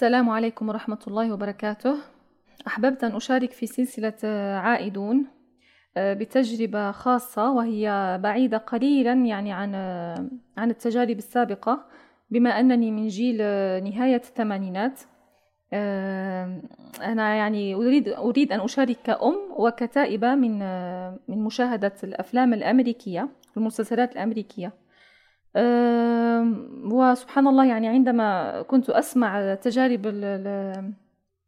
السلام عليكم ورحمة الله وبركاته. أحببت أن أشارك في سلسلة عائدون آه، بتجربة خاصة وهي بعيدة قليلا يعني عن عن التجارب السابقة بما أنني من جيل نهاية الثمانينات. آه، أنا يعني أريد أريد أن أشارك كأم وكتائبة من من مشاهدة الأفلام الأمريكية والمسلسلات الأمريكية. وسبحان الله يعني عندما كنت أسمع تجارب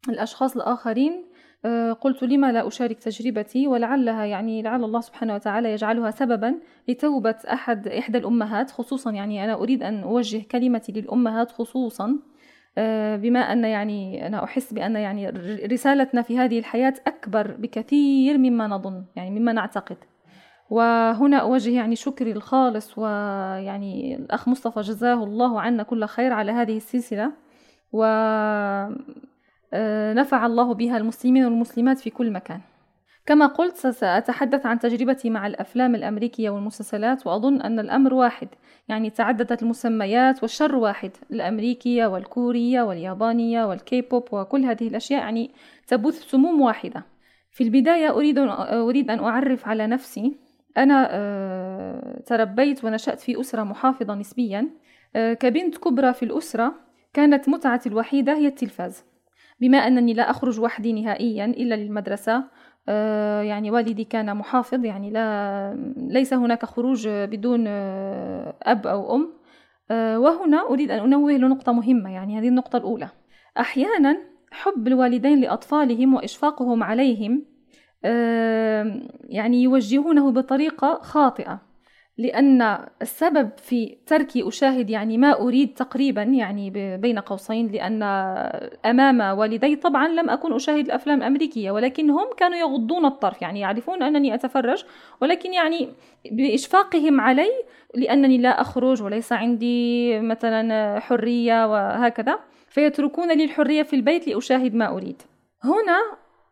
الأشخاص الآخرين أه، قلت لما لا أشارك تجربتي؟ ولعلها يعني لعل الله سبحانه وتعالى يجعلها سببا لتوبة أحد إحدى الأمهات خصوصا يعني أنا أريد أن أوجه كلمتي للأمهات خصوصا أه، بما أن يعني أنا أحس بأن يعني رسالتنا في هذه الحياة أكبر بكثير مما نظن يعني مما نعتقد. وهنا أوجه يعني شكري الخالص ويعني الأخ مصطفى جزاه الله عنا كل خير على هذه السلسلة. و آه، نفع الله بها المسلمين والمسلمات في كل مكان. كما قلت سأتحدث عن تجربتي مع الأفلام الأمريكية والمسلسلات وأظن أن الأمر واحد يعني تعددت المسميات والشر واحد الأمريكية والكورية واليابانية والكيبوب وكل هذه الأشياء يعني تبث سموم واحدة. في البداية أريد أريد أن أعرف على نفسي أنا آه، تربيت ونشأت في أسرة محافظة نسبيا. آه، كبنت كبرى في الأسرة كانت متعتي الوحيدة هي التلفاز. بما أنني لا أخرج وحدي نهائيا إلا للمدرسة آه، يعني والدي كان محافظ يعني لا ليس هناك خروج بدون أب أو أم. وهنا أريد أن أنوه لنقطة مهمة يعني هذه النقطة الأولى. أحيانا حب الوالدين لأطفالهم وإشفاقهم عليهم يعني يوجهونه بطريقة خاطئة لأن السبب في تركي أشاهد يعني ما أريد تقريبا يعني بين قوسين لأن أمام والدي طبعا لم أكن أشاهد الأفلام الأمريكية ولكن هم كانوا يغضون الطرف يعني يعرفون أنني أتفرج ولكن يعني بإشفاقهم علي لأنني لا أخرج وليس عندي مثلا حرية وهكذا فيتركون لي الحرية في البيت لأشاهد ما أريد. هنا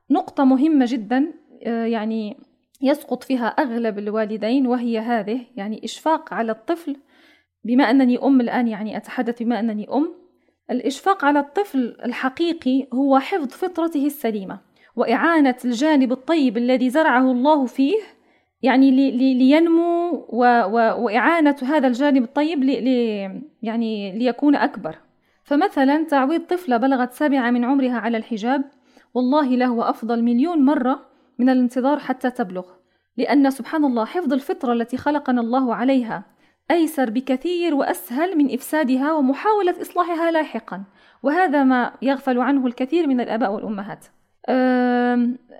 نقطة مهمة جدا يعني يسقط فيها أغلب الوالدين وهي هذه يعني إشفاق على الطفل بما أنني أم الآن يعني أتحدث بما أنني أم الإشفاق على الطفل الحقيقي هو حفظ فطرته السليمة وإعانة الجانب الطيب الذي زرعه الله فيه يعني لي لينمو و و وإعانة هذا الجانب الطيب لي يعني ليكون أكبر. فمثلا تعويض طفلة بلغت سابعة من عمرها على الحجاب والله له أفضل مليون مرة من الانتظار حتى تبلغ لأن سبحان الله حفظ الفطرة التي خلقنا الله عليها أيسر بكثير وأسهل من إفسادها ومحاولة إصلاحها لاحقا وهذا ما يغفل عنه الكثير من الآباء والأمهات.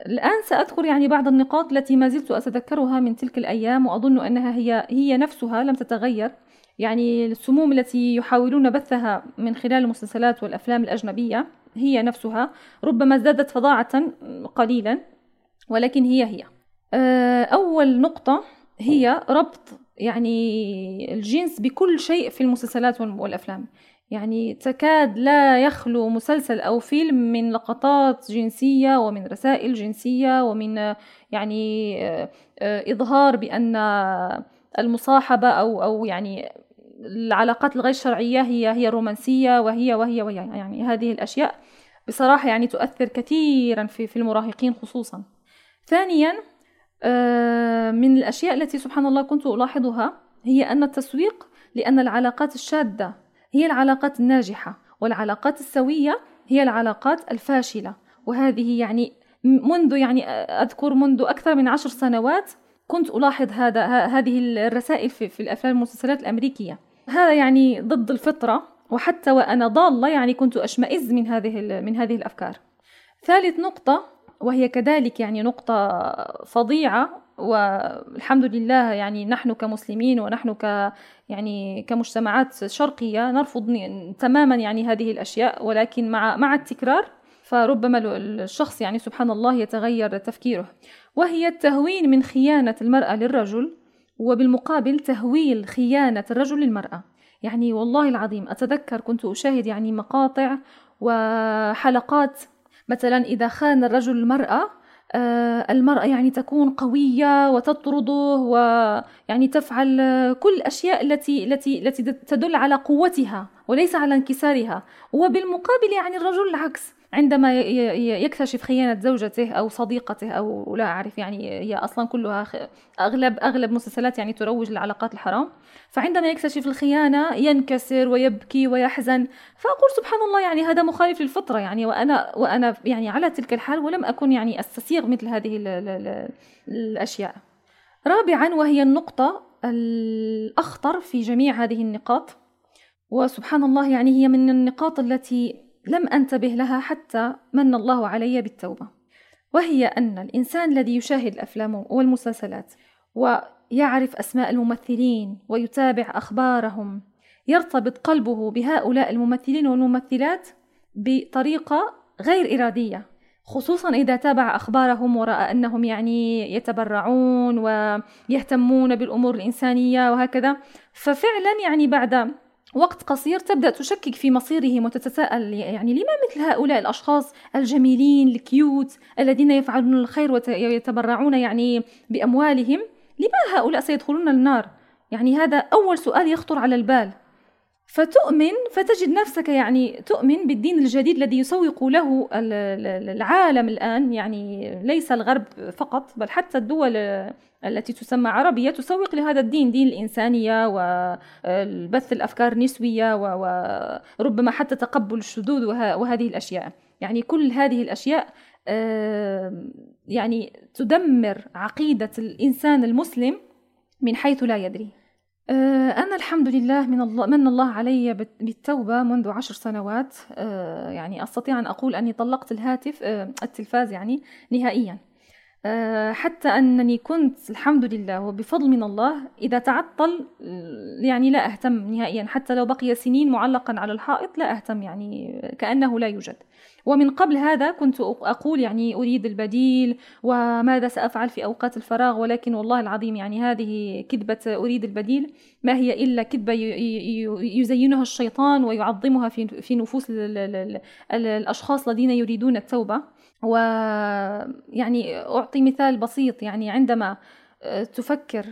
الآن سأذكر يعني بعض النقاط التي ما زلت أتذكرها من تلك الأيام وأظن أنها هي هي نفسها لم تتغير. يعني السموم التي يحاولون بثها من خلال المسلسلات والأفلام الأجنبية هي نفسها ربما ازدادت فظاعة قليلا. ولكن هي هي. آه، أول نقطة هي ربط يعني الجنس بكل شيء في المسلسلات والأفلام. يعني تكاد لا يخلو مسلسل أو فيلم من لقطات جنسية ومن رسائل جنسية ومن يعني آه، آه، إظهار بأن المصاحبة أو أو يعني العلاقات الغير شرعية هي هي رومانسية وهي وهي وهي يعني هذه الأشياء بصراحة يعني تؤثر كثيرا في في المراهقين خصوصا. ثانيا آه، من الأشياء التي سبحان الله كنت ألاحظها هي أن التسويق لأن العلاقات الشاذة هي العلاقات الناجحة والعلاقات السوية هي العلاقات الفاشلة. وهذه يعني منذ يعني أذكر منذ أكثر من عشر سنوات كنت ألاحظ هذا هذه الرسائل في, في الأفلام والمسلسلات الأمريكية. هذا يعني ضد الفطرة وحتى وأنا ضالة يعني كنت أشمئز من هذه من هذه الأفكار. ثالث نقطة وهي كذلك يعني نقطة فظيعة والحمد لله يعني نحن كمسلمين ونحن ك يعني كمجتمعات شرقية نرفض تماما يعني هذه الأشياء ولكن مع مع التكرار فربما الشخص يعني سبحان الله يتغير تفكيره. وهي التهوين من خيانة المرأة للرجل وبالمقابل تهويل خيانة الرجل للمرأة. يعني والله العظيم أتذكر كنت أشاهد يعني مقاطع وحلقات مثلا إذا خان الرجل المرأة آه، المرأة يعني تكون قوية وتطرده ويعني تفعل كل الأشياء التي التي التي تدل على قوتها وليس على انكسارها. وبالمقابل يعني الرجل العكس عندما يكتشف خيانة زوجته أو صديقته أو لا أعرف يعني هي أصلا كلها أغلب أغلب مسلسلات يعني تروج للعلاقات الحرام. فعندما يكتشف الخيانة ينكسر ويبكي ويحزن. فأقول سبحان الله يعني هذا مخالف للفطرة يعني وأنا وأنا يعني على تلك الحال ولم أكن يعني أستسيغ مثل هذه الأشياء. رابعا وهي النقطة الأخطر في جميع هذه النقاط. وسبحان الله يعني هي من النقاط التي لم أنتبه لها حتى من الله علي بالتوبة. وهي أن الإنسان الذي يشاهد الأفلام والمسلسلات ويعرف أسماء الممثلين ويتابع أخبارهم يرتبط قلبه بهؤلاء الممثلين والممثلات بطريقة غير إرادية خصوصا إذا تابع أخبارهم ورأى أنهم يعني يتبرعون ويهتمون بالأمور الإنسانية وهكذا. ففعلا يعني بعد وقت قصير تبدأ تشكك في مصيرهم وتتساءل يعني لما مثل هؤلاء الأشخاص الجميلين الكيوت الذين يفعلون الخير ويتبرعون يعني بأموالهم؟ لما هؤلاء سيدخلون النار؟ يعني هذا أول سؤال يخطر على البال. فتؤمن فتجد نفسك يعني تؤمن بالدين الجديد الذي يسوق له العالم الآن يعني ليس الغرب فقط بل حتى الدول التي تسمى عربية تسوق لهذا الدين دين الإنسانية والبث الأفكار النسوية وربما حتى تقبل الشذوذ وهذه الأشياء. يعني كل هذه الأشياء يعني تدمر عقيدة الإنسان المسلم من حيث لا يدري. آه، أنا الحمد لله من الله من الله علي بالتوبة منذ عشر سنوات. آه، يعني أستطيع أن أقول أني طلقت الهاتف آه، التلفاز يعني نهائيا. حتى أنني كنت الحمد لله وبفضل من الله إذا تعطل يعني لا أهتم نهائيا. حتى لو بقي سنين معلقا على الحائط لا أهتم يعني كأنه لا يوجد. ومن قبل هذا كنت أقول يعني أريد البديل وماذا سأفعل في أوقات الفراغ ولكن والله العظيم يعني هذه كذبة أريد البديل. ما هي إلا كذبة يزينها الشيطان ويعظمها في نفوس الأشخاص الذين يريدون التوبة. ويعني أعطي مثال بسيط يعني عندما تفكر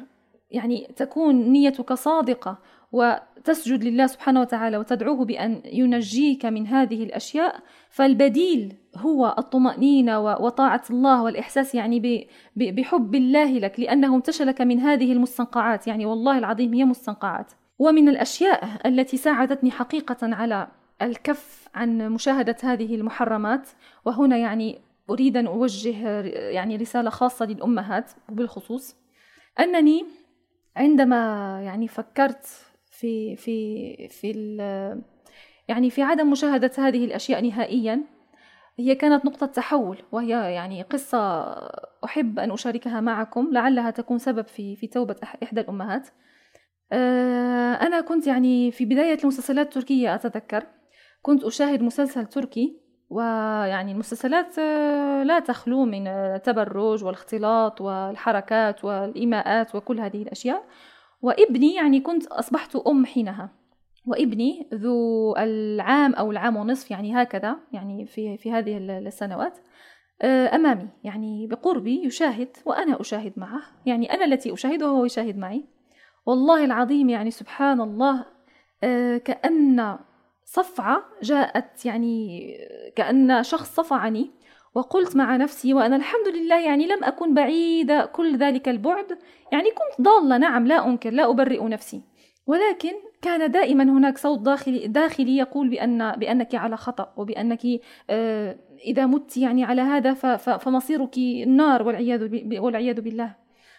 يعني تكون نيتك صادقة وتسجد لله سبحانه وتعالى وتدعوه بأن ينجيك من هذه الأشياء فالبديل هو الطمأنينة وطاعة الله والإحساس يعني بحب الله لك لأنه انتشلك من هذه المستنقعات يعني والله العظيم هي مستنقعات. ومن الأشياء التي ساعدتني حقيقة على الكف عن مشاهدة هذه المحرمات وهنا يعني أريد أن أوجه يعني رسالة خاصة للأمهات بالخصوص أنني عندما يعني فكرت في في في يعني في عدم مشاهدة هذه الأشياء نهائيا هي كانت نقطة تحول وهي يعني قصة أحب أن أشاركها معكم لعلها تكون سبب في في توبة إحدى الأمهات. آه، أنا كنت يعني في بداية المسلسلات التركية أتذكر. كنت أشاهد مسلسل تركي ويعني المسلسلات آه، لا تخلو من التبرج والاختلاط والحركات والإيماءات وكل هذه الأشياء. وإبني يعني كنت أصبحت أم حينها. وإبني ذو العام أو العام ونصف يعني هكذا يعني في, في هذه السنوات آه، أمامي. يعني بقربي يشاهد وأنا أشاهد معه. يعني أنا التي أشاهد وهو يشاهد معي. والله العظيم يعني سبحان الله آه، كأن صفعة جاءت يعني كأن شخص صفعني وقلت مع نفسي وأنا الحمد لله يعني لم أكن بعيدة كل ذلك البعد. يعني كنت ضالة نعم لا أنكر لا أبرئ نفسي. ولكن كان دائما هناك صوت داخلي, داخلي يقول بأن بأنك على خطأ وبأنك آه، إذا مت يعني على هذا فمصيرك النار والعياذ والعياذ بالله.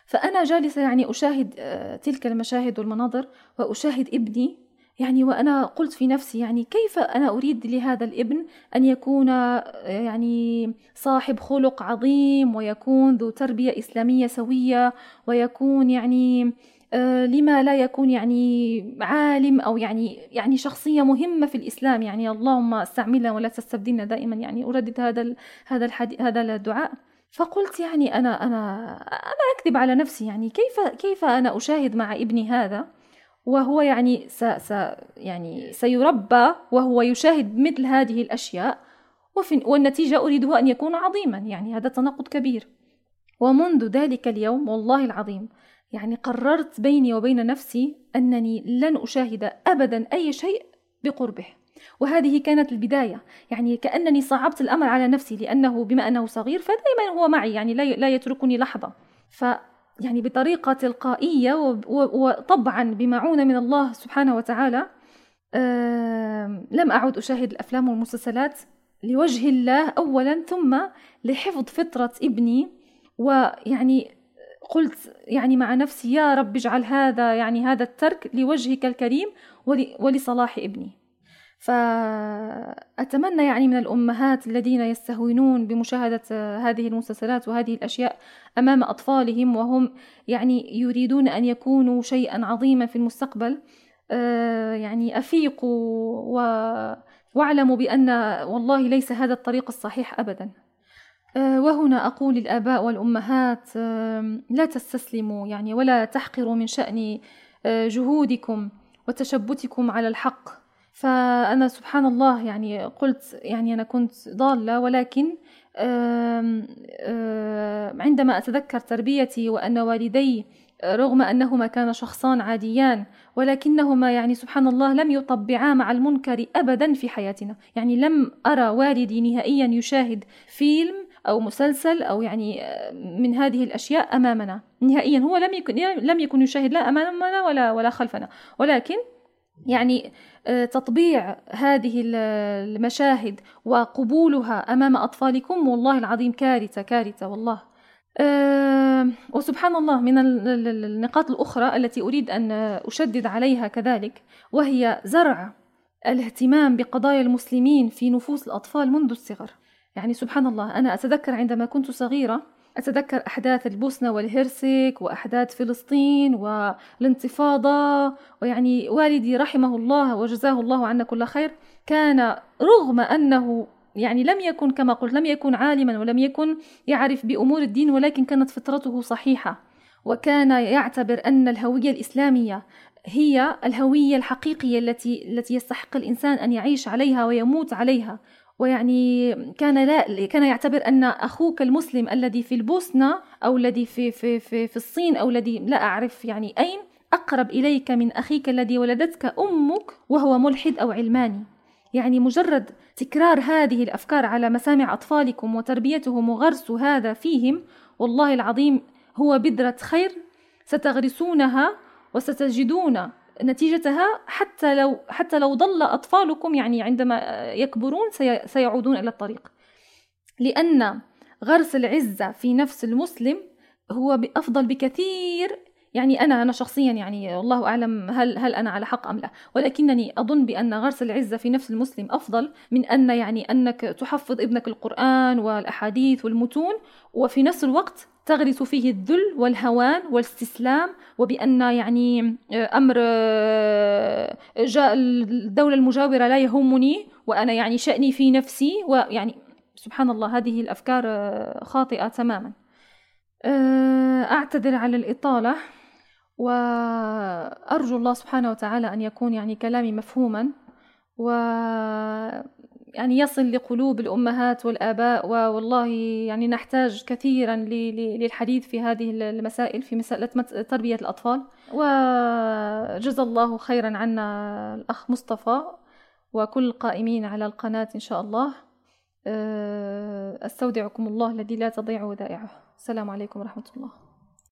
فأنا جالسة يعني أشاهد آه، تلك المشاهد والمناظر وأشاهد ابني يعني وأنا قلت في نفسي يعني كيف أنا أريد لهذا الابن أن يكون يعني صاحب خلق عظيم ويكون ذو تربية إسلامية سوية ويكون يعني آه، لما لا يكون يعني عالم أو يعني يعني شخصية مهمة في الإسلام. يعني اللهم استعملنا ولا تستبدلنا دائما. يعني أردد هذا هذا الحديث هذا الدعاء. فقلت يعني أنا أنا أنا أكذب على نفسي. يعني كيف كيف أنا أشاهد مع ابني هذا؟ وهو يعني س س يعني سيربى وهو يشاهد مثل هذه الأشياء وفي والنتيجة أريده أن يكون عظيما يعني هذا تناقض كبير. ومنذ ذلك اليوم والله العظيم يعني قررت بيني وبين نفسي أنني لن أشاهد أبدا أي شيء بقربه. وهذه كانت البداية. يعني كأنني صعبت الأمر على نفسي لأنه بما أنه صغير فدائما هو معي يعني لا يتركني لحظة. ف يعني بطريقة تلقائية وطبعا بمعونة من الله سبحانه وتعالى لم أعد أشاهد الأفلام والمسلسلات لوجه الله أولا ثم لحفظ فطرة ابني. ويعني قلت يعني مع نفسي يا رب اجعل هذا يعني هذا الترك لوجهك الكريم ولصلاح ابني. فأتمنى يعني من الأمهات الذين يستهونون بمشاهدة هذه المسلسلات وهذه الأشياء أمام أطفالهم وهم يعني يريدون أن يكونوا شيئا عظيما في المستقبل آه، يعني أفيقوا و... واعلموا بأن والله ليس هذا الطريق الصحيح أبدا. آه، وهنا أقول للآباء والأمهات لا تستسلموا يعني ولا تحقروا من شأن آه، جهودكم وتشبتكم على الحق. فأنا سبحان الله يعني قلت يعني أنا كنت ضالة ولكن عندما أتذكر تربيتي وأن والدي رغم أنهما كانا شخصان عاديان ولكنهما يعني سبحان الله لم يطبعا مع المنكر أبدا في حياتنا. يعني لم أرى والدي نهائيا يشاهد فيلم أو مسلسل أو يعني من هذه الأشياء أمامنا. نهائيا هو لم يكن لم يكن يشاهد لا أمامنا ولا ولا خلفنا. ولكن يعني آه، تطبيع هذه المشاهد وقبولها أمام أطفالكم والله العظيم كارثة كارثة والله. أه وسبحان الله من النقاط الأخرى التي أريد أن أشدد عليها كذلك وهي زرع الاهتمام بقضايا المسلمين في نفوس الأطفال منذ الصغر. يعني سبحان الله أنا أتذكر عندما كنت صغيرة أتذكر أحداث البوسنة والهرسك وأحداث فلسطين والانتفاضة. ويعني والدي رحمه الله وجزاه الله عنا كل خير كان رغم أنه يعني لم يكن كما قلت لم يكن عالما ولم يكن يعرف بأمور الدين ولكن كانت فطرته صحيحة. وكان يعتبر أن الهوية الإسلامية هي الهوية الحقيقية التي التي يستحق الإنسان أن يعيش عليها ويموت عليها. ويعني كان لا كان يعتبر أن أخوك المسلم الذي في البوسنة أو الذي في في في, في الصين أو الذي لا أعرف يعني أين أقرب إليك من أخيك الذي ولدتك أمك وهو ملحد أو علماني. يعني مجرد تكرار هذه الأفكار على مسامع أطفالكم وتربيتهم وغرس هذا فيهم والله العظيم هو بذرة خير ستغرسونها وستجدون نتيجتها حتى لو حتى لو ضل أطفالكم يعني عندما يكبرون سيعودون إلى الطريق. لأن غرس العزة في نفس المسلم هو أفضل بكثير. يعني أنا أنا شخصيا يعني والله أعلم هل هل أنا على حق أم لا. ولكنني أظن بأن غرس العزة في نفس المسلم أفضل من أن يعني أنك تحفظ ابنك القرآن والأحاديث والمتون. وفي نفس الوقت تغرس فيه الذل والهوان والاستسلام وبأن يعني آه، أمر آه، جاء الدولة المجاورة لا يهمني وأنا يعني شأني في نفسي ويعني سبحان الله هذه الأفكار آه، خاطئة تماما. أعتذر على الإطالة وأرجو الله سبحانه وتعالى أن يكون يعني كلامي مفهوما و يعني يصل لقلوب الأمهات والآباء والله يعني نحتاج كثيرا للحديث في هذه المسائل في مسألة تربية الأطفال. وجزا الله خيرا عنا الأخ مصطفى وكل القائمين على القناة إن شاء الله. أه، أستودعكم الله الذي لا تضيع ودائعه. السلام عليكم ورحمة الله.